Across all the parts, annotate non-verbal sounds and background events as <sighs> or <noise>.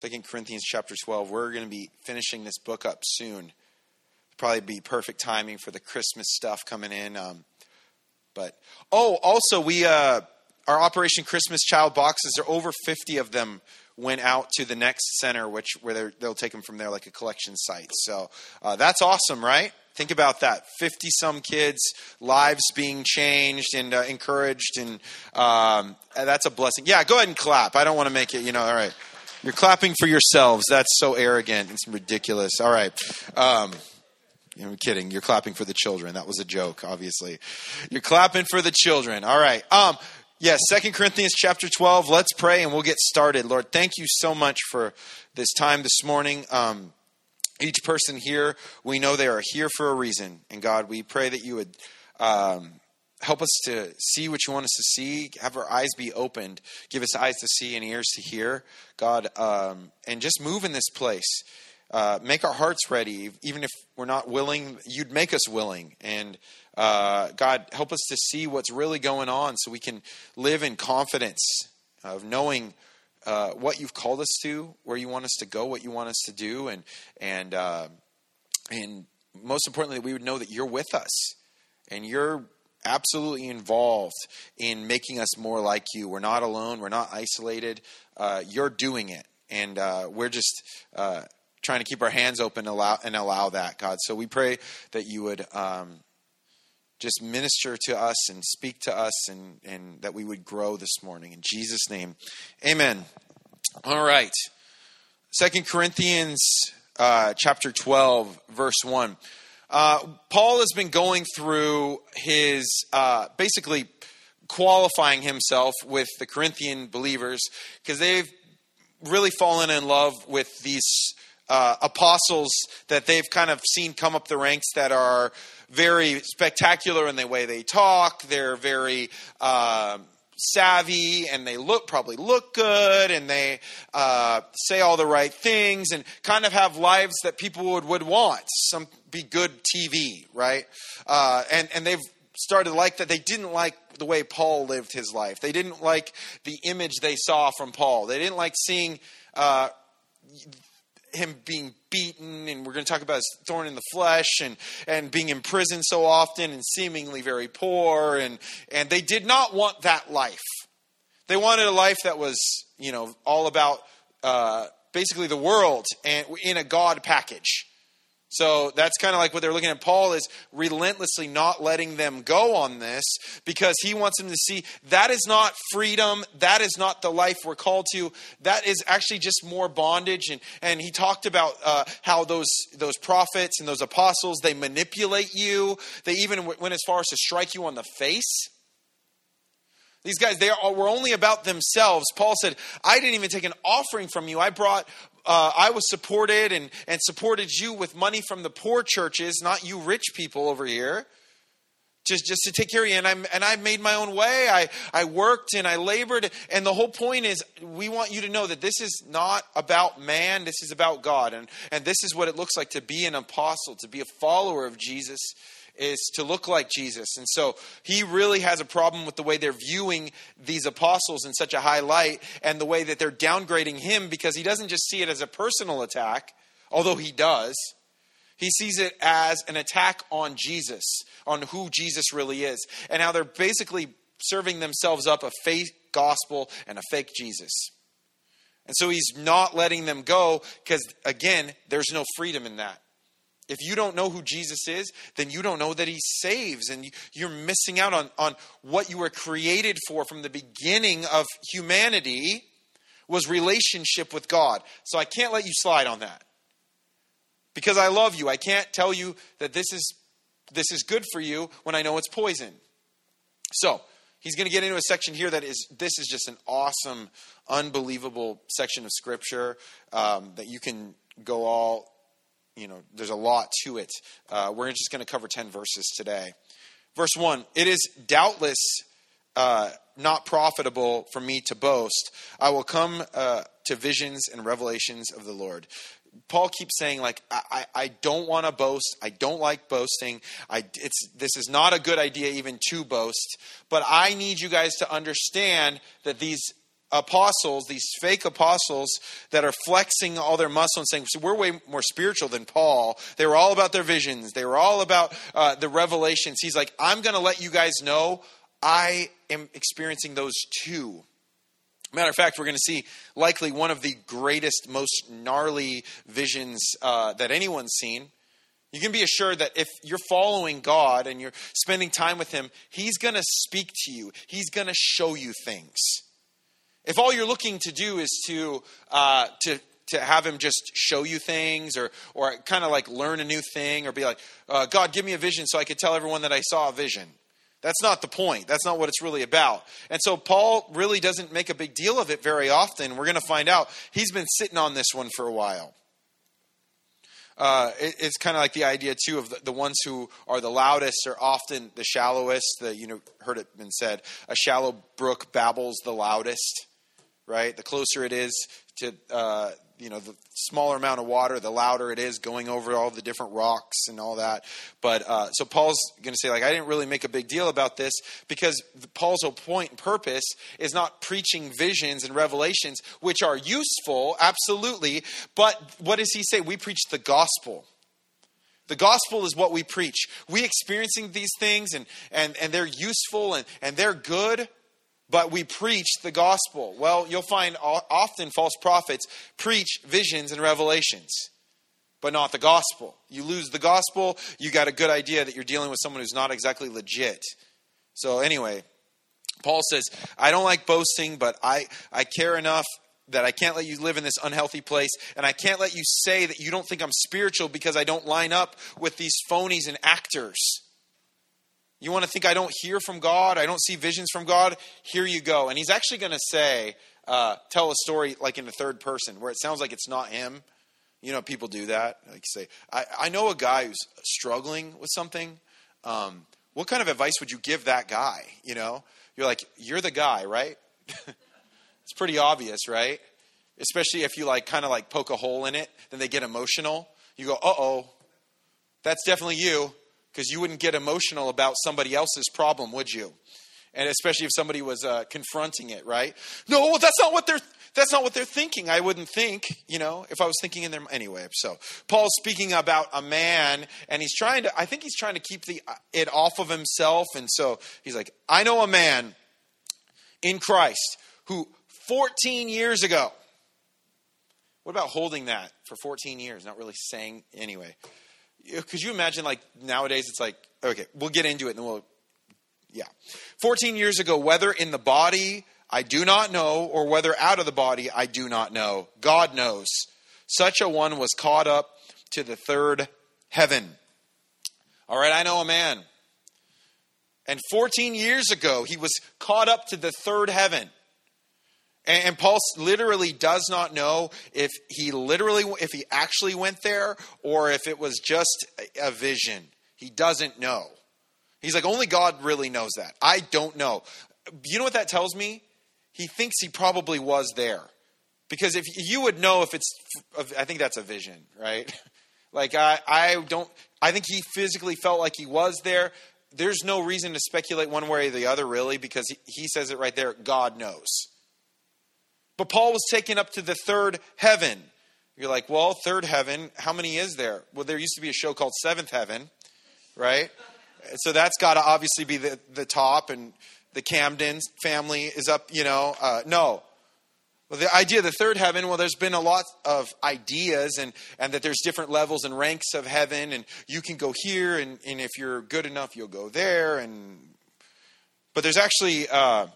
Second Corinthians chapter 12. We're going to be finishing this book up soon. Probably be perfect timing for the Christmas stuff coming in. Um, but oh, also we uh, our Operation Christmas Child boxes are over 50 of them went out to the next center, which where they'll take them from there like a collection site. So uh, that's awesome, right? Think about that. 50 some kids, lives being changed and uh, encouraged, and um, that's a blessing. Yeah, go ahead and clap. I don't want to make it, you know, all right. You're clapping for yourselves. That's so arrogant. It's ridiculous. All right. Um, I'm kidding. You're clapping for the children. That was a joke, obviously. You're clapping for the children. All right. Um, yes, yeah, Second Corinthians chapter 12. Let's pray and we'll get started. Lord, thank you so much for this time this morning. Um, each person here, we know they are here for a reason. And God, we pray that you would um, help us to see what you want us to see, have our eyes be opened, give us eyes to see and ears to hear, God, um, and just move in this place. Uh, make our hearts ready, even if we're not willing. You'd make us willing, and uh, God, help us to see what's really going on, so we can live in confidence of knowing uh, what you've called us to, where you want us to go, what you want us to do, and and uh, and most importantly, we would know that you're with us, and you're absolutely involved in making us more like you. We're not alone. We're not isolated. Uh, you're doing it, and uh, we're just uh, trying to keep our hands open and allow, and allow that, God. So we pray that you would um, just minister to us and speak to us and, and that we would grow this morning. In Jesus' name, amen. All right. Second Corinthians uh, chapter 12, verse 1. Uh, Paul has been going through his uh, basically qualifying himself with the Corinthian believers because they've really fallen in love with these uh, apostles that they've kind of seen come up the ranks that are very spectacular in the way they talk. They're very uh, savvy and they look probably look good and they uh, say all the right things and kind of have lives that people would, would want. Some be good TV, right? Uh, and and they've started like that. They didn't like the way Paul lived his life. They didn't like the image they saw from Paul. They didn't like seeing uh, him being beaten, and we're going to talk about his thorn in the flesh, and, and being in prison so often, and seemingly very poor, and, and they did not want that life. They wanted a life that was, you know, all about uh, basically the world and in a God package. So that's kind of like what they're looking at. Paul is relentlessly not letting them go on this because he wants them to see that is not freedom. That is not the life we're called to. That is actually just more bondage. And, and he talked about uh, how those, those prophets and those apostles, they manipulate you. They even went as far as to strike you on the face. These guys, they are, were only about themselves. Paul said, I didn't even take an offering from you. I brought uh, I was supported and, and supported you with money from the poor churches, not you rich people over here. Just, just to take care of you. And, i and I made my own way. I, I worked and I labored. And the whole point is, we want you to know that this is not about man, this is about God. And, and this is what it looks like to be an apostle, to be a follower of Jesus is to look like Jesus. And so he really has a problem with the way they're viewing these apostles in such a high light and the way that they're downgrading him because he doesn't just see it as a personal attack, although he does. He sees it as an attack on Jesus, on who Jesus really is, and how they're basically serving themselves up a fake gospel and a fake Jesus. And so he's not letting them go because, again, there's no freedom in that. If you don't know who Jesus is, then you don't know that he saves, and you're missing out on, on what you were created for from the beginning of humanity was relationship with God. So I can't let you slide on that. Because I love you. I can't tell you that this is this is good for you when I know it's poison. So, he's going to get into a section here that is this is just an awesome unbelievable section of scripture um, that you can go all you know, there's a lot to it. Uh, we're just going to cover 10 verses today. Verse 1 It is doubtless uh, not profitable for me to boast. I will come uh, to visions and revelations of the Lord. Paul keeps saying, like, I, I, don't want to boast. I don't like boasting. I, it's, this is not a good idea even to boast. But I need you guys to understand that these apostles, these fake apostles that are flexing all their muscle and saying, so we're way more spiritual than Paul. They were all about their visions, they were all about uh, the revelations. He's like, I'm going to let you guys know I am experiencing those too. Matter of fact, we're going to see likely one of the greatest, most gnarly visions uh, that anyone's seen. You can be assured that if you're following God and you're spending time with Him, He's going to speak to you. He's going to show you things. If all you're looking to do is to uh, to to have Him just show you things, or or kind of like learn a new thing, or be like, uh, God, give me a vision so I could tell everyone that I saw a vision. That's not the point. That's not what it's really about. And so Paul really doesn't make a big deal of it very often. We're going to find out he's been sitting on this one for a while. Uh, it, it's kind of like the idea too of the, the, ones who are the loudest are often the shallowest. The you know heard it been said, a shallow brook babbles the loudest. Right, the closer it is to uh, you know the smaller amount of water the louder it is going over all the different rocks and all that. But uh, so paul's going to say like i didn't really make a big deal about this because paul's whole point and purpose is not preaching visions and revelations which are useful absolutely but what does he say? We preach the gospel. The gospel is what we preach. We experiencing these things and, and, and they're useful and, and they're good, but we preach the gospel. Well, you'll find often false prophets preach visions and revelations, but not the gospel. You lose the gospel, you got a good idea that you're dealing with someone who's not exactly legit. So, anyway, Paul says, I don't like boasting, but I, I care enough that I can't let you live in this unhealthy place, and I can't let you say that you don't think I'm spiritual because I don't line up with these phonies and actors. You want to think I don't hear from God? I don't see visions from God? Here you go. And he's actually going to say, uh, tell a story like in the third person where it sounds like it's not him. You know, people do that. Like say, I, I know a guy who's struggling with something. Um, what kind of advice would you give that guy? You know, you're like, you're the guy, right? <laughs> it's pretty obvious, right? Especially if you like kind of like poke a hole in it, then they get emotional. You go, uh oh, that's definitely you because you wouldn't get emotional about somebody else's problem, would you? And especially if somebody was uh, confronting it, right? No, that's not what they're that's not what they're thinking. I wouldn't think, you know, if I was thinking in their anyway. So Paul's speaking about a man, and he's trying to. I think he's trying to keep the it off of himself, and so he's like, I know a man in Christ who 14 years ago. What about holding that for 14 years? Not really saying anyway could you imagine like nowadays it's like okay we'll get into it and we'll yeah. 14 years ago whether in the body i do not know or whether out of the body i do not know. God knows. Such a one was caught up to the third heaven. All right i know a man. And 14 years ago he was caught up to the third heaven and Paul literally does not know if he literally, if he actually went there or if it was just a vision. He doesn't know. He's like, only God really knows that. I don't know. You know what that tells me? He thinks he probably was there. Because if you would know if it's, I think that's a vision, right? <laughs> Like, I, I don't, I think he physically felt like he was there. There's no reason to speculate one way or the other, really, because he, he says it right there God knows. But Paul was taken up to the third heaven. You're like, well, third heaven, how many is there? Well, there used to be a show called Seventh Heaven, right? So that's got to obviously be the, the top, and the Camden family is up, you know. Uh, no. Well, the idea of the third heaven, well, there's been a lot of ideas, and, and that there's different levels and ranks of heaven, and you can go here, and, and if you're good enough, you'll go there. and But there's actually, uh,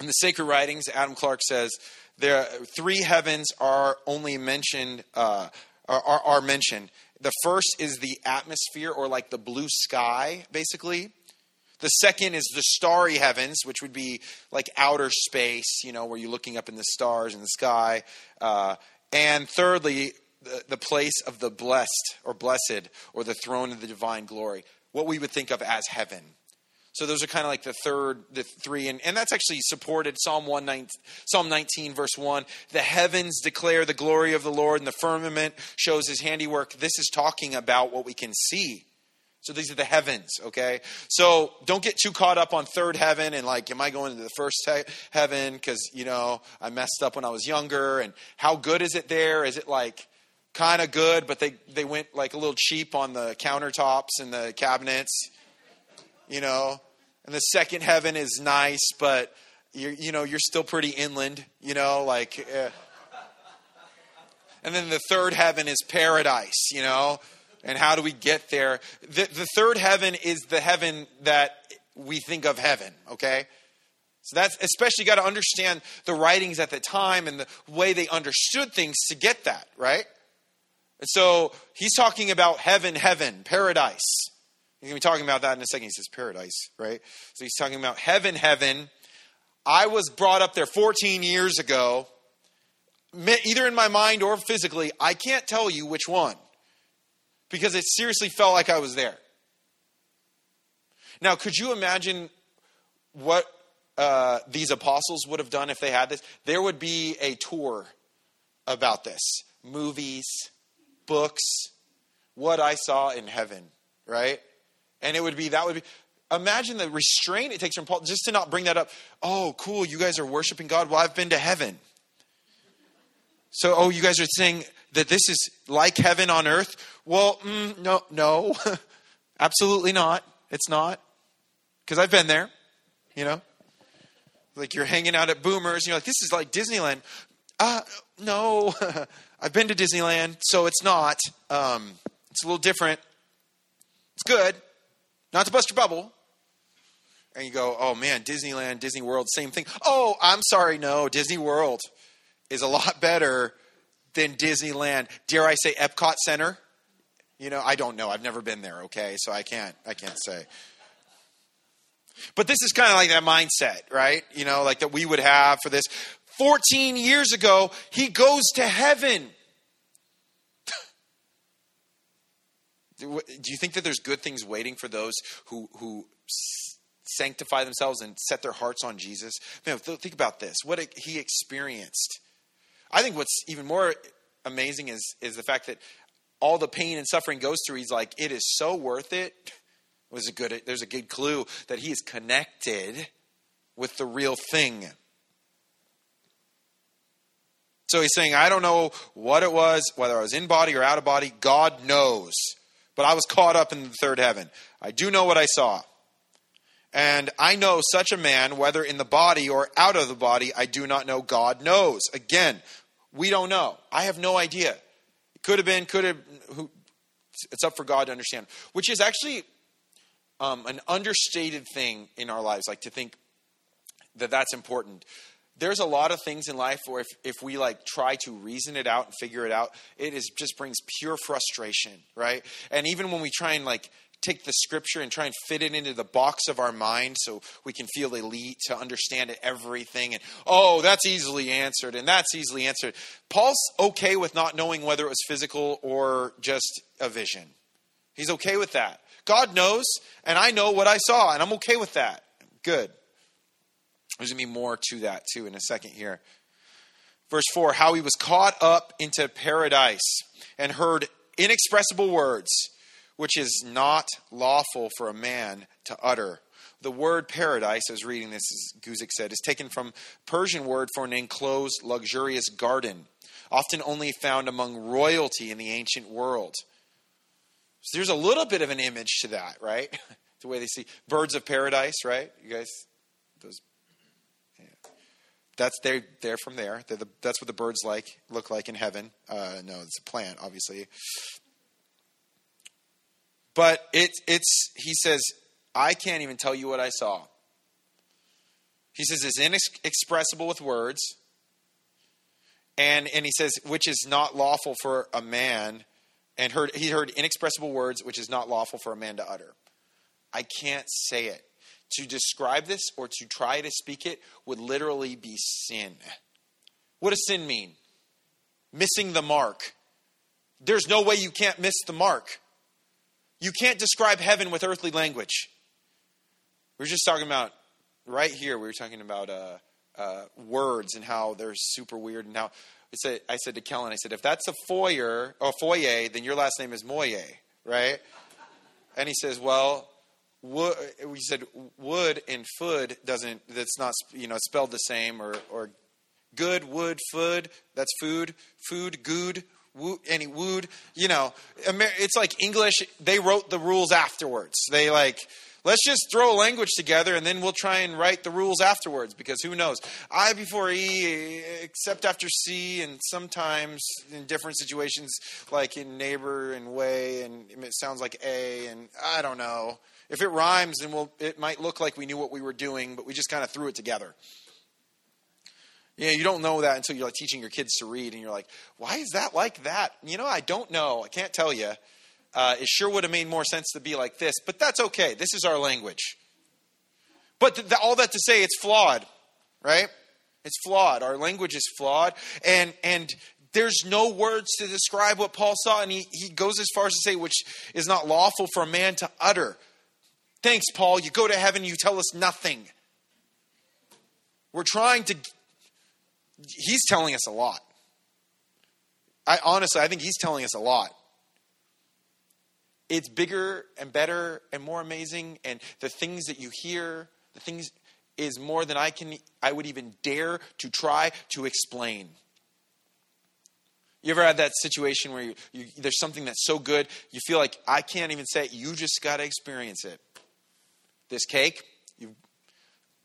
in the sacred writings, Adam Clarke says, there three heavens are only mentioned uh, are, are mentioned. The first is the atmosphere or like the blue sky, basically. The second is the starry heavens, which would be like outer space, you know, where you're looking up in the stars in the sky. Uh, and thirdly, the, the place of the blessed or blessed or the throne of the divine glory, what we would think of as heaven. So those are kind of like the third, the three, and, and that's actually supported Psalm one nineteen, Psalm 19, verse 1. The heavens declare the glory of the Lord, and the firmament shows his handiwork. This is talking about what we can see. So these are the heavens, okay? So don't get too caught up on third heaven and like, am I going to the first he- heaven because, you know, I messed up when I was younger and how good is it there? Is it like kind of good, but they, they went like a little cheap on the countertops and the cabinets, you know? And the second heaven is nice, but you're, you know, you're still pretty inland, you know, like. Uh, and then the third heaven is paradise, you know. And how do we get there? The, the third heaven is the heaven that we think of heaven, okay? So that's especially got to understand the writings at the time and the way they understood things to get that, right? And so he's talking about heaven, heaven, paradise. He's going to be talking about that in a second. He says paradise, right? So he's talking about heaven, heaven. I was brought up there 14 years ago, either in my mind or physically. I can't tell you which one because it seriously felt like I was there. Now, could you imagine what uh, these apostles would have done if they had this? There would be a tour about this movies, books, what I saw in heaven, right? And it would be, that would be, imagine the restraint it takes from Paul just to not bring that up. Oh, cool, you guys are worshiping God. Well, I've been to heaven. So, oh, you guys are saying that this is like heaven on earth? Well, mm, no, no, <laughs> absolutely not. It's not. Because I've been there, you know? Like you're hanging out at Boomers, and you're like, this is like Disneyland. Uh, no, <laughs> I've been to Disneyland, so it's not. Um, it's a little different. It's good. Not to bust your bubble. And you go, oh man, Disneyland, Disney World, same thing. Oh, I'm sorry, no, Disney World is a lot better than Disneyland. Dare I say Epcot Center? You know, I don't know. I've never been there, okay? So I can't I can't say. But this is kind of like that mindset, right? You know, like that we would have for this. 14 years ago, he goes to heaven. Do you think that there's good things waiting for those who who sanctify themselves and set their hearts on Jesus? Man, think about this. What he experienced. I think what's even more amazing is is the fact that all the pain and suffering goes through. He's like, it is so worth it. it was a good. There's a good clue that he is connected with the real thing. So he's saying, I don't know what it was, whether I was in body or out of body. God knows. But I was caught up in the third heaven. I do know what I saw. And I know such a man, whether in the body or out of the body, I do not know. God knows. Again, we don't know. I have no idea. It could have been, could have. Who, it's up for God to understand. Which is actually um, an understated thing in our lives, like to think that that's important. There's a lot of things in life where if, if we like try to reason it out and figure it out, it is just brings pure frustration, right? And even when we try and like take the scripture and try and fit it into the box of our mind so we can feel elite to understand everything and oh that's easily answered and that's easily answered paul's okay with not knowing whether it was physical or just a vision. He's okay with that. God knows and i know what i saw and i'm okay with that. Good there's going to be more to that too in a second here verse 4 how he was caught up into paradise and heard inexpressible words which is not lawful for a man to utter. The word paradise, I was reading this, as Guzik said, is taken from Persian word for an enclosed, luxurious garden, often only found among royalty in the ancient world. So there's a little bit of an image to that, right? <laughs> the way they see birds of paradise, right? You guys, those. That's they're, they're from there. They're the, that's what the birds like look like in heaven. Uh, no, it's a plant, obviously. But it's, it's, he says, I can't even tell you what I saw. He says it's inexpressible with words. And, and he says, which is not lawful for a man. And heard, he heard inexpressible words, which is not lawful for a man to utter. I can't say it. To describe this or to try to speak it would literally be sin. What does sin mean? Missing the mark. There's no way you can't miss the mark. You can't describe heaven with earthly language. We were just talking about, right here, we were talking about uh, uh, words and how they're super weird and how. I said, I said to Kellen, I said, if that's a foyer or foyer, then your last name is Moye, right? and he says, well, we said wood and food doesn't, that's not, you know, spelled the same, or, or good, wood, food, that's food, food, good, woo, any wood, you know, it's like English, they wrote the rules afterwards. They like, Let's just throw a language together and then we'll try and write the rules afterwards because who knows? I before E, except after C, and sometimes in different situations, like in neighbor and way, and it sounds like A, and I don't know. If it rhymes, then we'll, it might look like we knew what we were doing, but we just kind of threw it together. Yeah, you don't know that until you're like teaching your kids to read, and you're like, why is that like that? You know, I don't know. I can't tell you. Uh, it sure would have made more sense to be like this, but that's okay. This is our language. But th- th- all that to say, it's flawed, right? It's flawed. Our language is flawed, and and there's no words to describe what Paul saw, and he, he goes as far as to say, which is not lawful for a man to utter. Thanks, Paul. You go to heaven, you tell us nothing. We're trying to. He's telling us a lot. I honestly, I think he's telling us a lot it's bigger and better and more amazing and the things that you hear the things is more than i can i would even dare to try to explain you ever had that situation where you, you, there's something that's so good you feel like i can't even say it you just got to experience it this cake you,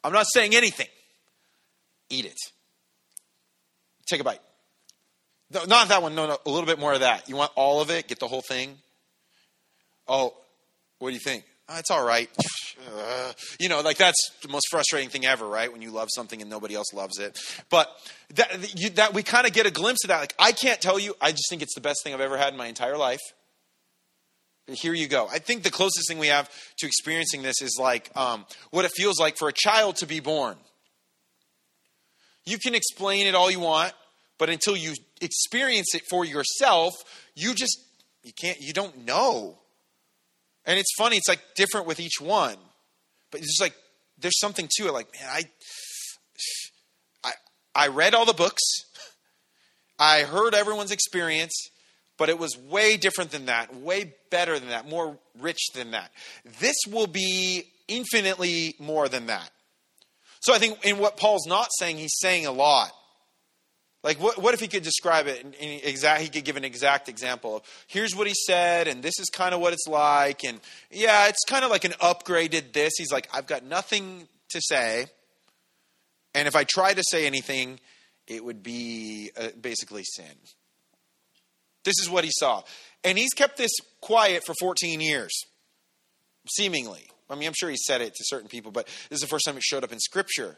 i'm not saying anything eat it take a bite no, not that one no no a little bit more of that you want all of it get the whole thing Oh, what do you think? Oh, it's all right. <sighs> You know, like that's the most frustrating thing ever, right? When you love something and nobody else loves it. But that, that we kind of get a glimpse of that. Like, I can't tell you. I just think it's the best thing I've ever had in my entire life. Here you go. I think the closest thing we have to experiencing this is like um, what it feels like for a child to be born. You can explain it all you want, but until you experience it for yourself, you just you can't. You don't know. And it's funny, it's like different with each one. But it's just like there's something to it. Like, man, I I I read all the books. I heard everyone's experience, but it was way different than that, way better than that, more rich than that. This will be infinitely more than that. So I think in what Paul's not saying, he's saying a lot. Like, what, what if he could describe it? And, exact, he could give an exact example of here's what he said, and this is kind of what it's like. And yeah, it's kind of like an upgraded this. He's like, I've got nothing to say. And if I try to say anything, it would be uh, basically sin. This is what he saw. And he's kept this quiet for 14 years, seemingly. I mean, I'm sure he said it to certain people, but this is the first time it showed up in Scripture.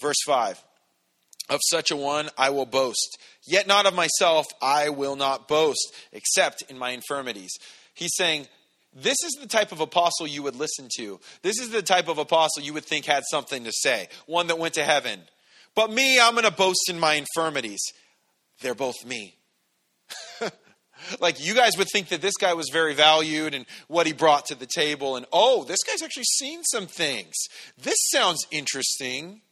Verse 5 Of such a one I will boast, yet not of myself I will not boast, except in my infirmities. He's saying, this is the type of apostle you would listen to. This is the type of apostle you would think had something to say, one that went to heaven. But me, I'm going to boast in my infirmities. They're both me. <laughs> like you guys would think that this guy was very valued and what he brought to the table, and oh, this guy's actually seen some things. This sounds interesting.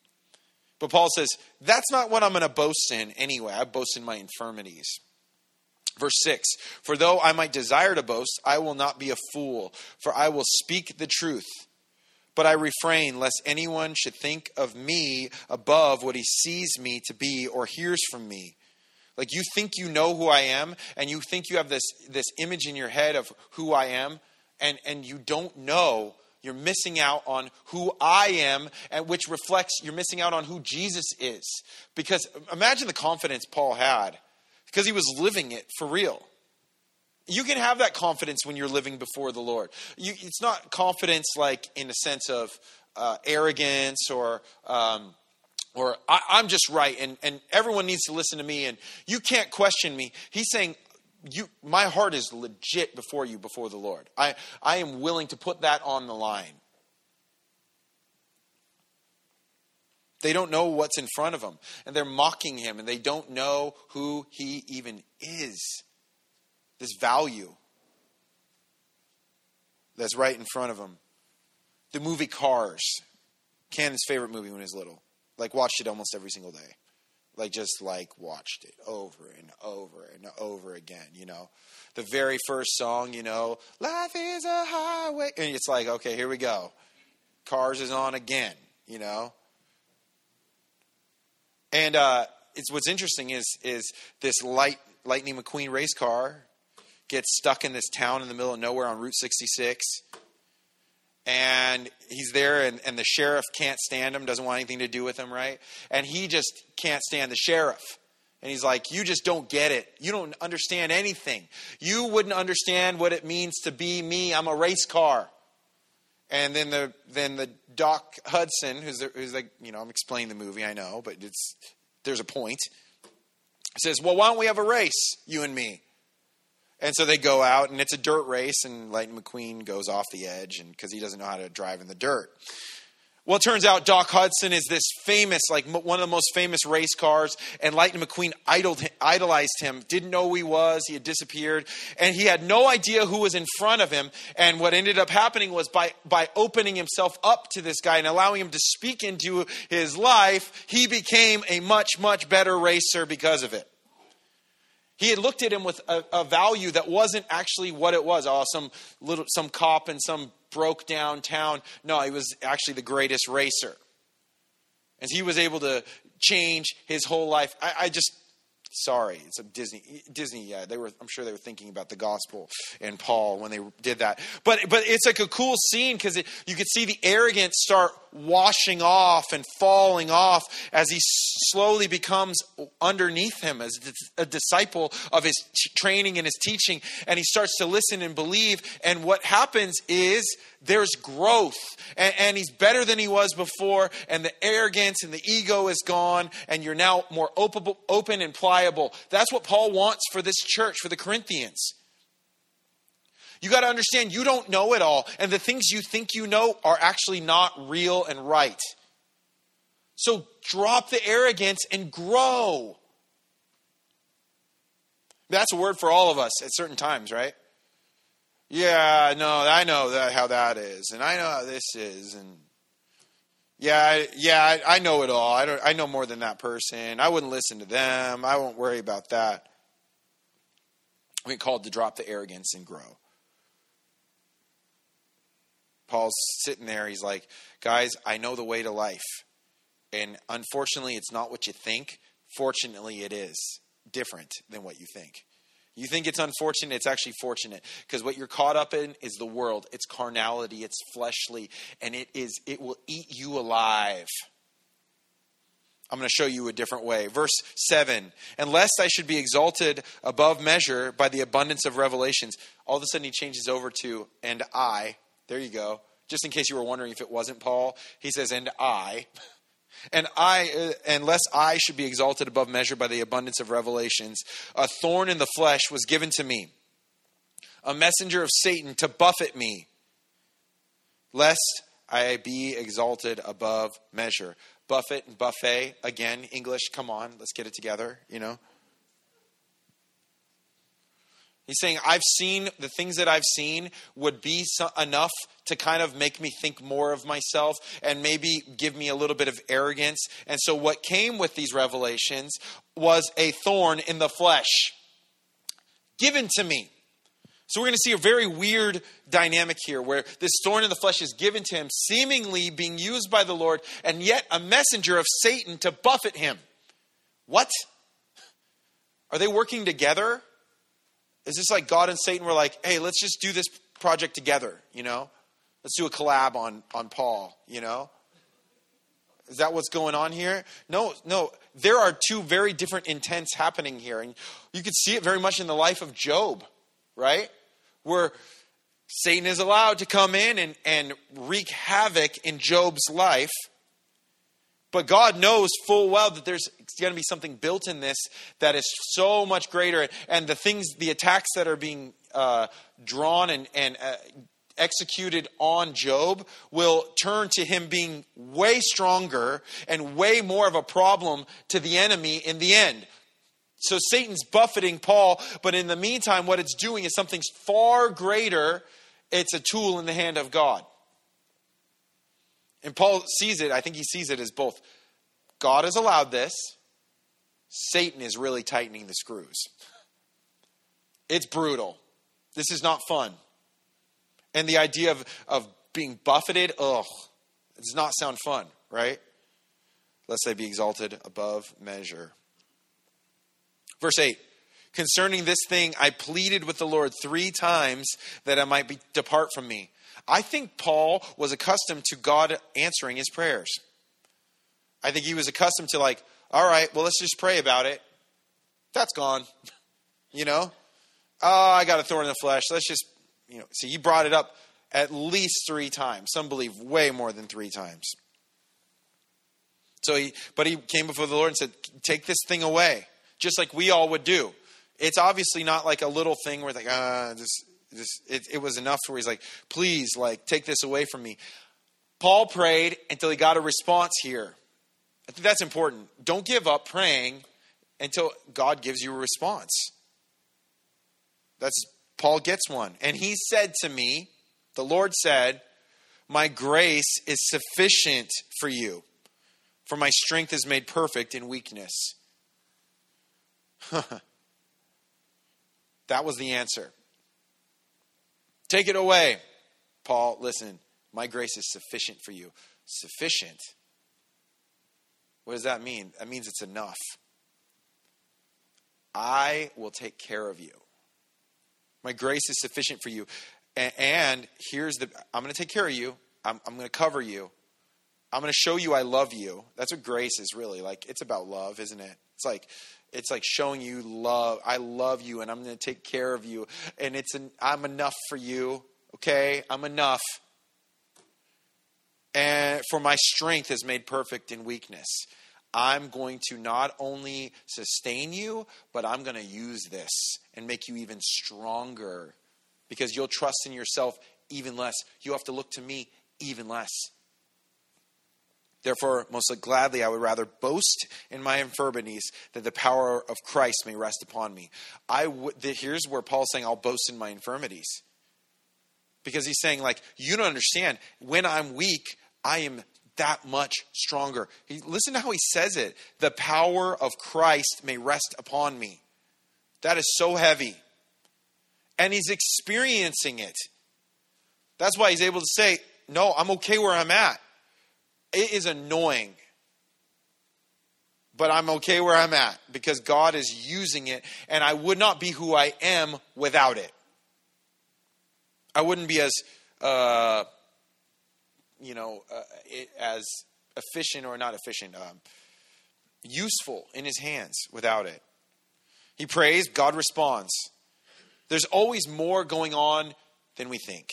But Paul says, that's not what I'm going to boast in anyway. I boast in my infirmities. Verse 6 For though I might desire to boast, I will not be a fool, for I will speak the truth. But I refrain lest anyone should think of me above what he sees me to be or hears from me. Like you think you know who I am, and you think you have this, this image in your head of who I am, and, and you don't know you're missing out on who I am, and which reflects you're missing out on who Jesus is. Because imagine the confidence Paul had, because he was living it for real. You can have that confidence when you're living before the Lord. You, it's not confidence like in a sense of uh, arrogance or. Um, or I, am just right and, and everyone needs to listen to me and you can't question me. He's saying, you, my heart is legit before you, before the Lord. I, I am willing to put that on the line. They don't know what's in front of them, and they're mocking him, and they don't know who he even is. This value that's right in front of them. The movie Cars, Cannon's favorite movie when he was little. Like, watched it almost every single day. Like just like watched it over and over and over again, you know. The very first song, you know, life is a highway and it's like, okay, here we go. Cars is on again, you know. And uh it's what's interesting is is this light Lightning McQueen race car gets stuck in this town in the middle of nowhere on Route 66 and he's there and, and the sheriff can't stand him doesn't want anything to do with him right? And he just can't stand the sheriff. And he's like you just don't get it. You don't understand anything. You wouldn't understand what it means to be me. I'm a race car and then the then the doc hudson who's the, who's like you know i'm explaining the movie i know but it's there's a point says well why don't we have a race you and me and so they go out, and it's a dirt race, and Lightning McQueen goes off the edge, and because he doesn't know how to drive in the dirt. Well, it turns out Doc Hudson is this famous, like one of the most famous race cars, and Lightning McQueen idolized him, didn't know who he was, he had disappeared, and he had no idea who was in front of him. And what ended up happening was by, by opening himself up to this guy and allowing him to speak into his life, he became a much, much better racer because of it. He had looked at him with a, a, value that wasn't actually what it was. Oh, some little some cop and some broke down town. No, he was actually the greatest racer. And he was able to change his whole life. I, I just Sorry, it's a Disney. Disney, yeah, they were. I'm sure they were thinking about the gospel and Paul when they did that. But but it's like a cool scene because you could see the arrogance start washing off and falling off as he slowly becomes underneath him as a disciple of his training and his teaching, and he starts to listen and believe. And what happens is there's growth. And, and, he's better than he was before and the arrogance and the ego is gone and you're now more open, open and pliable. That's what paul wants for this church for the corinthians. You got to understand you don't know it all and the things you think you know are actually not real and right. So drop the arrogance and grow. That's a word for all of us at certain times right yeah, no, I know that how that is, and I know how this is, and yeah, yeah, I, I know it all. I don't. I know more than that person. I wouldn't listen to them. I won't worry about that. We called to drop the arrogance and grow. Paul's sitting there. He's like, guys, I know the way to life. And unfortunately, it's not what you think. Fortunately, it is different than what you think. You think it's unfortunate, it's actually fortunate because what you're caught up in is the world. It's carnality, it's fleshly, and it is it will eat you alive. I'm going to show you a different way. Verse 7 Unless I should be exalted above measure by the abundance of revelations. All of a sudden, he changes over to, and I. There you go. Just in case you were wondering if it wasn't Paul, he says, and I. <laughs> And I, uh, unless I should be exalted above measure by the abundance of revelations, a thorn in the flesh was given to me, a messenger of Satan to buffet me, lest I be exalted above measure. Buffet and buffet, again, English, come on, let's get it together, you know. He's saying, I've seen the things that I've seen would be so, enough to kind of make me think more of myself and maybe give me a little bit of arrogance. And so, what came with these revelations was a thorn in the flesh given to me. So, we're going to see a very weird dynamic here where this thorn in the flesh is given to him, seemingly being used by the Lord, and yet a messenger of Satan to buffet him. What? Are they working together? Is this like God and Satan were like, hey, let's just do this project together, you know? Let's do a collab on, on Paul, you know? Is that what's going on here? No, no. There are two very different intents happening here. And you can see it very much in the life of Job, right? Where Satan is allowed to come in and, and wreak havoc in Job's life but God knows full well that there's going to be something built in this that is so much greater. And the things, the attacks that are being uh, drawn and, and uh, executed on Job will turn to him being way stronger and way more of a problem to the enemy in the end. So Satan's buffeting Paul, but in the meantime, what it's doing is something far greater. It's a tool in the hand of God. And Paul sees it, I think he sees it as both God has allowed this, Satan is really tightening the screws. It's brutal. This is not fun. And the idea of, of being buffeted, ugh, it does not sound fun, right? Lest they be exalted above measure. Verse 8 Concerning this thing, I pleaded with the Lord three times that I might be, depart from me. I think Paul was accustomed to God answering his prayers. I think he was accustomed to, like, all right, well, let's just pray about it. That's gone. <laughs> you know? Oh, I got a thorn in the flesh. Let's just, you know, see, he brought it up at least three times. Some believe way more than three times. So he, but he came before the Lord and said, Take this thing away, just like we all would do. It's obviously not like a little thing where like, ah, this, it, it was enough where he's like, please, like, take this away from me. Paul prayed until he got a response here. I think that's important. Don't give up praying until God gives you a response. That's Paul gets one. And he said to me, the Lord said, My grace is sufficient for you, for my strength is made perfect in weakness. <laughs> that was the answer. Take it away. Paul, listen, my grace is sufficient for you. Sufficient. What does that mean? That means it's enough. I will take care of you. My grace is sufficient for you. And here's the I'm going to take care of you. I'm, I'm going to cover you. I'm going to show you I love you. That's what grace is really like. It's about love, isn't it? It's like it's like showing you love. I love you, and I'm going to take care of you. And it's an I'm enough for you. Okay, I'm enough. And for my strength is made perfect in weakness. I'm going to not only sustain you, but I'm going to use this and make you even stronger because you'll trust in yourself even less. You have to look to me even less. Therefore, most gladly, I would rather boast in my infirmities that the power of Christ may rest upon me. I w- the, here's where Paul's saying, I'll boast in my infirmities. Because he's saying, like, you don't understand. When I'm weak, I am that much stronger. He, listen to how he says it. The power of Christ may rest upon me. That is so heavy and he's experiencing it. That's why he's able to say, No, I'm okay where I'm at. It is annoying, but I'm okay where I'm at because God is using it, and I would not be who I am without it. I wouldn't be as, uh, you know, uh, as efficient or not efficient, um, useful in his hands without it. He prays, God responds. There's always more going on than we think.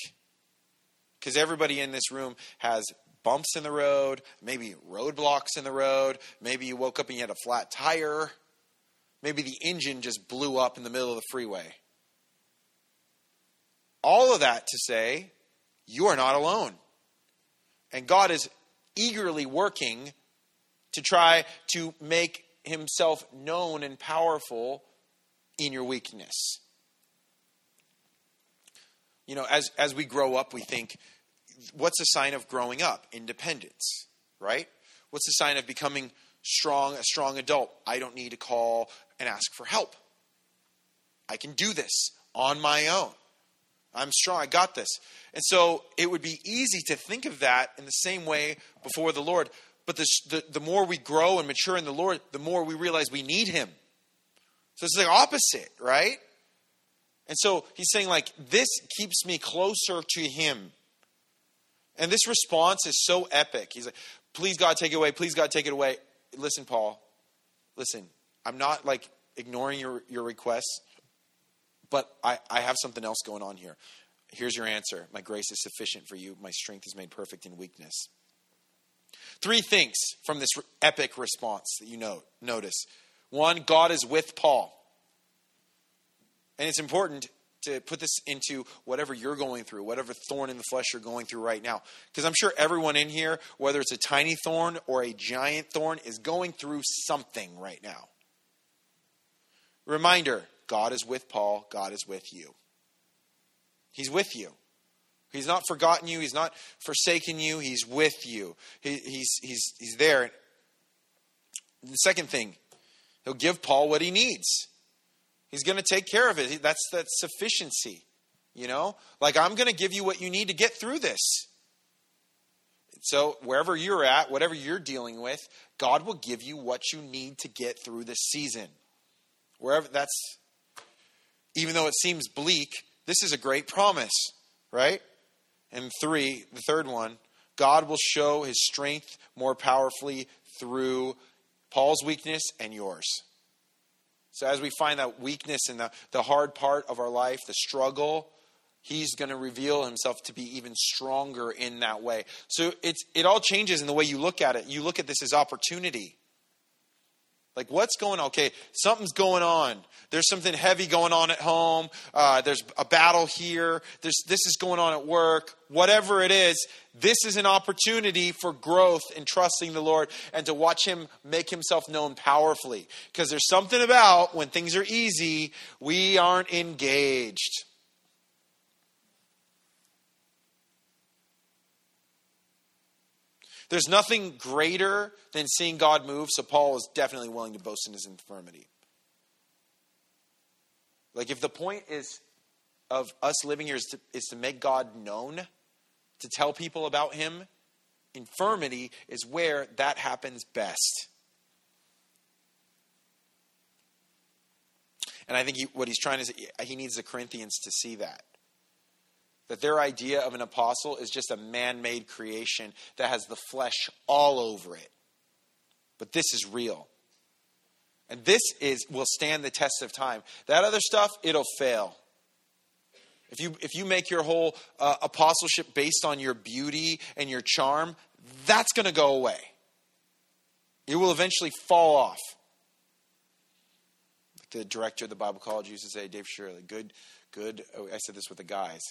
Because everybody in this room has bumps in the road, maybe roadblocks in the road, maybe you woke up and you had a flat tire, maybe the engine just blew up in the middle of the freeway. All of that to say, you are not alone. And God is eagerly working to try to make himself known and powerful in your weakness you know, as, as we grow up, we think, what's a sign of growing up? Independence, right? What's a sign of becoming strong, a strong adult? I don't need to call and ask for help. I can do this on my own. I'm strong. I got this. And so it would be easy to think of that in the same way before the Lord. But the, the, the more we grow and mature in the Lord, the more we realize we need Him. So it's the opposite, right? And so he's saying, like, this keeps me closer to him. And this response is so epic. He's like, please, God, take it away. Please, God, take it away. Listen, Paul, listen, I'm not like ignoring your, your requests, but I, I have something else going on here. Here's your answer My grace is sufficient for you, my strength is made perfect in weakness. Three things from this epic response that you note, notice. One, God is with Paul. And it's important to put this into whatever you're going through, whatever thorn in the flesh you're going through right now. Because I'm sure everyone in here, whether it's a tiny thorn or a giant thorn, is going through something right now. Reminder God is with Paul, God is with you. He's with you. He's not forgotten you, He's not forsaken you, He's with you. He, he's, he's, he's there. The second thing He'll give Paul what he needs. He's going to take care of it. That's that sufficiency. You know? Like, I'm going to give you what you need to get through this. So, wherever you're at, whatever you're dealing with, God will give you what you need to get through this season. Wherever that's, even though it seems bleak, this is a great promise, right? And three, the third one, God will show his strength more powerfully through Paul's weakness and yours. So, as we find that weakness in the, the hard part of our life, the struggle, he's going to reveal himself to be even stronger in that way. So it's it all changes in the way you look at it. You look at this as opportunity. Like what's going on? Okay, something's going on. There's something heavy going on at home. Uh, there's a battle here. There's this is going on at work. Whatever it is, this is an opportunity for growth in trusting the Lord and to watch Him make Himself known powerfully. Because there's something about when things are easy, we aren't engaged. There's nothing greater than seeing God move, so Paul is definitely willing to boast in his infirmity. Like, if the point is of us living here is to, is to make God known, to tell people about Him, infirmity is where that happens best. And I think he, what he's trying to he needs the Corinthians to see that that their idea of an apostle is just a man made creation that has the flesh all over it. But this is real. And this is will stand the test of time. That other stuff, it'll fail. If you if you make your whole uh, apostleship based on your beauty and your charm, that's going to go away. It will eventually fall off. The director of the Bible College used to say, Dave Shirley, good, good. Oh, I said this with the guys.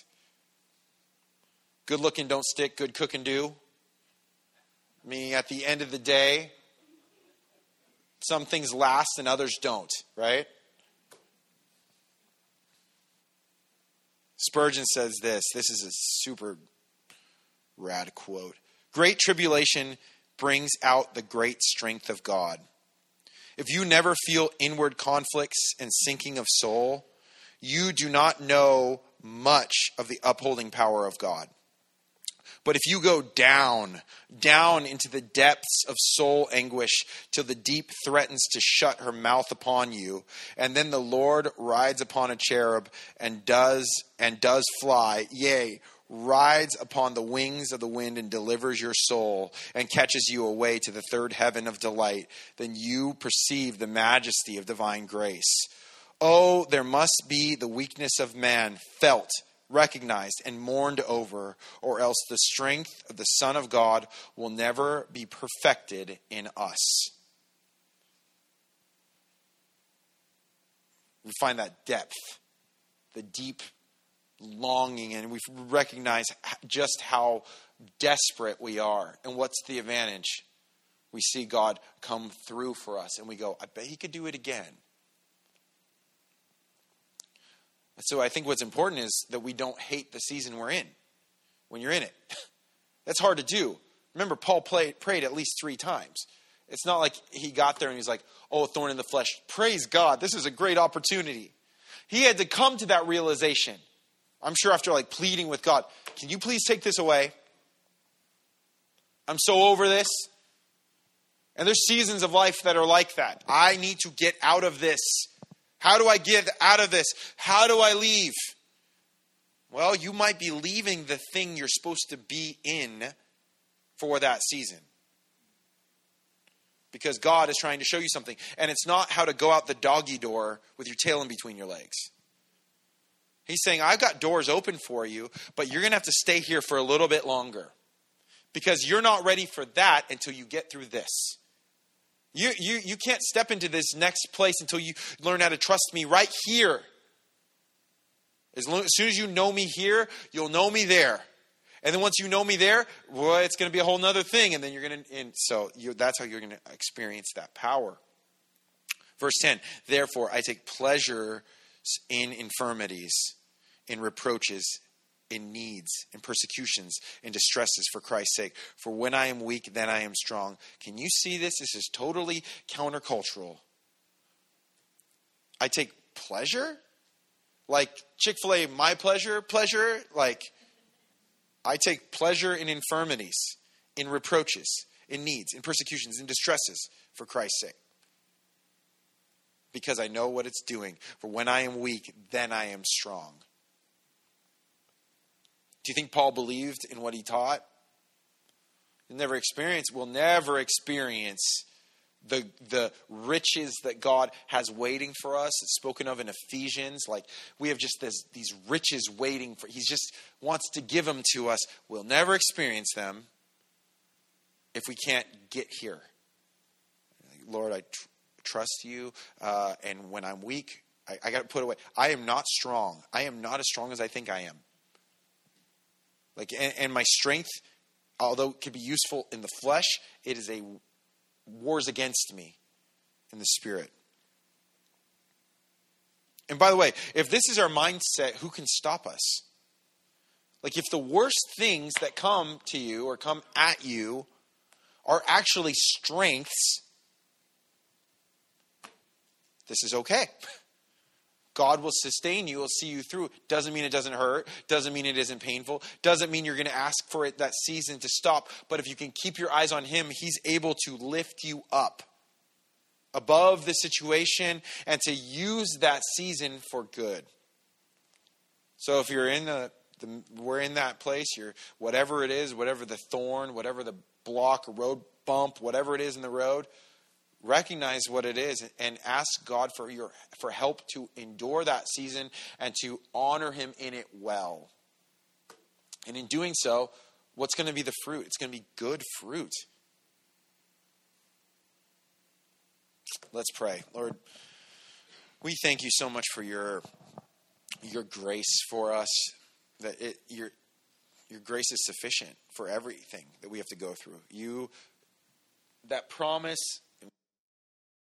Good looking don't stick, good cooking do. Meaning at the end of the day, some things last and others don't, right? Spurgeon says this. This is a super rad quote. Great tribulation brings out the great strength of God. If you never feel inward conflicts and sinking of soul, you do not know much of the upholding power of God. But if you go down, down into the depths of soul anguish till the deep threatens to shut her mouth upon you, and then the Lord rides upon a cherub and does and does fly, yea, rides upon the wings of the wind and delivers your soul and catches you away to the third heaven of delight, then you perceive the majesty of divine grace. Oh, there must be the weakness of man felt recognized, and mourned over, or else the strength of the Son of God will never be perfected in us. We find that depth, the deep longing, and we recognize just how desperate we are. And what's the advantage? We see God come through for us, and we go, I bet He could do it again. So I think what's important is that we don't hate the season we're in when you're in it. <laughs> That's hard to do. Remember, Paul played, prayed at least three times. It's not like he got there and he's like, oh, thorn in the flesh. Praise God. This is a great opportunity. He had to come to that realization. I'm sure after like pleading with God, can you please take this away? I'm so over this. And there's seasons of life that are like that. I need to get out of this. How do I get out of this? How do I leave? Well, you might be leaving the thing you're supposed to be in for that season. Because God is trying to show you something. And it's not how to go out the doggy door with your tail in between your legs. He's saying, I've got doors open for you, but you're going to have to stay here for a little bit longer. Because you're not ready for that until you get through this. You, you, you can't step into this next place until you learn how to trust me right here. As, long, as soon as you know me here, you'll know me there. And then once you know me there, well, it's going to be a whole other thing. And then you're going to, and so you, that's how you're going to experience that power. Verse 10 Therefore, I take pleasure in infirmities, in reproaches, in needs, in persecutions, in distresses for Christ's sake. For when I am weak, then I am strong. Can you see this? This is totally countercultural. I take pleasure? Like Chick fil A, my pleasure, pleasure? Like, I take pleasure in infirmities, in reproaches, in needs, in persecutions, in distresses for Christ's sake. Because I know what it's doing. For when I am weak, then I am strong. Do you think Paul believed in what he taught? He'll never experience, will never experience the the riches that God has waiting for us. It's spoken of in Ephesians. Like we have just this these riches waiting for. He just wants to give them to us. We'll never experience them if we can't get here. Lord, I tr- trust you, uh, and when I'm weak, I, I got to put away. I am not strong. I am not as strong as I think I am. Like, and, and my strength, although it can be useful in the flesh, it is a wars against me in the spirit. And by the way, if this is our mindset, who can stop us? Like, if the worst things that come to you or come at you are actually strengths, this is okay. <laughs> God will sustain you, will see you through. Doesn't mean it doesn't hurt, doesn't mean it isn't painful, doesn't mean you're going to ask for it that season to stop. But if you can keep your eyes on Him, He's able to lift you up above the situation and to use that season for good. So if you're in the, the we're in that place, you're whatever it is, whatever the thorn, whatever the block, road bump, whatever it is in the road, recognize what it is and ask God for your for help to endure that season and to honor him in it well. And in doing so, what's going to be the fruit? It's going to be good fruit. Let's pray. Lord, we thank you so much for your your grace for us that it your your grace is sufficient for everything that we have to go through. You that promise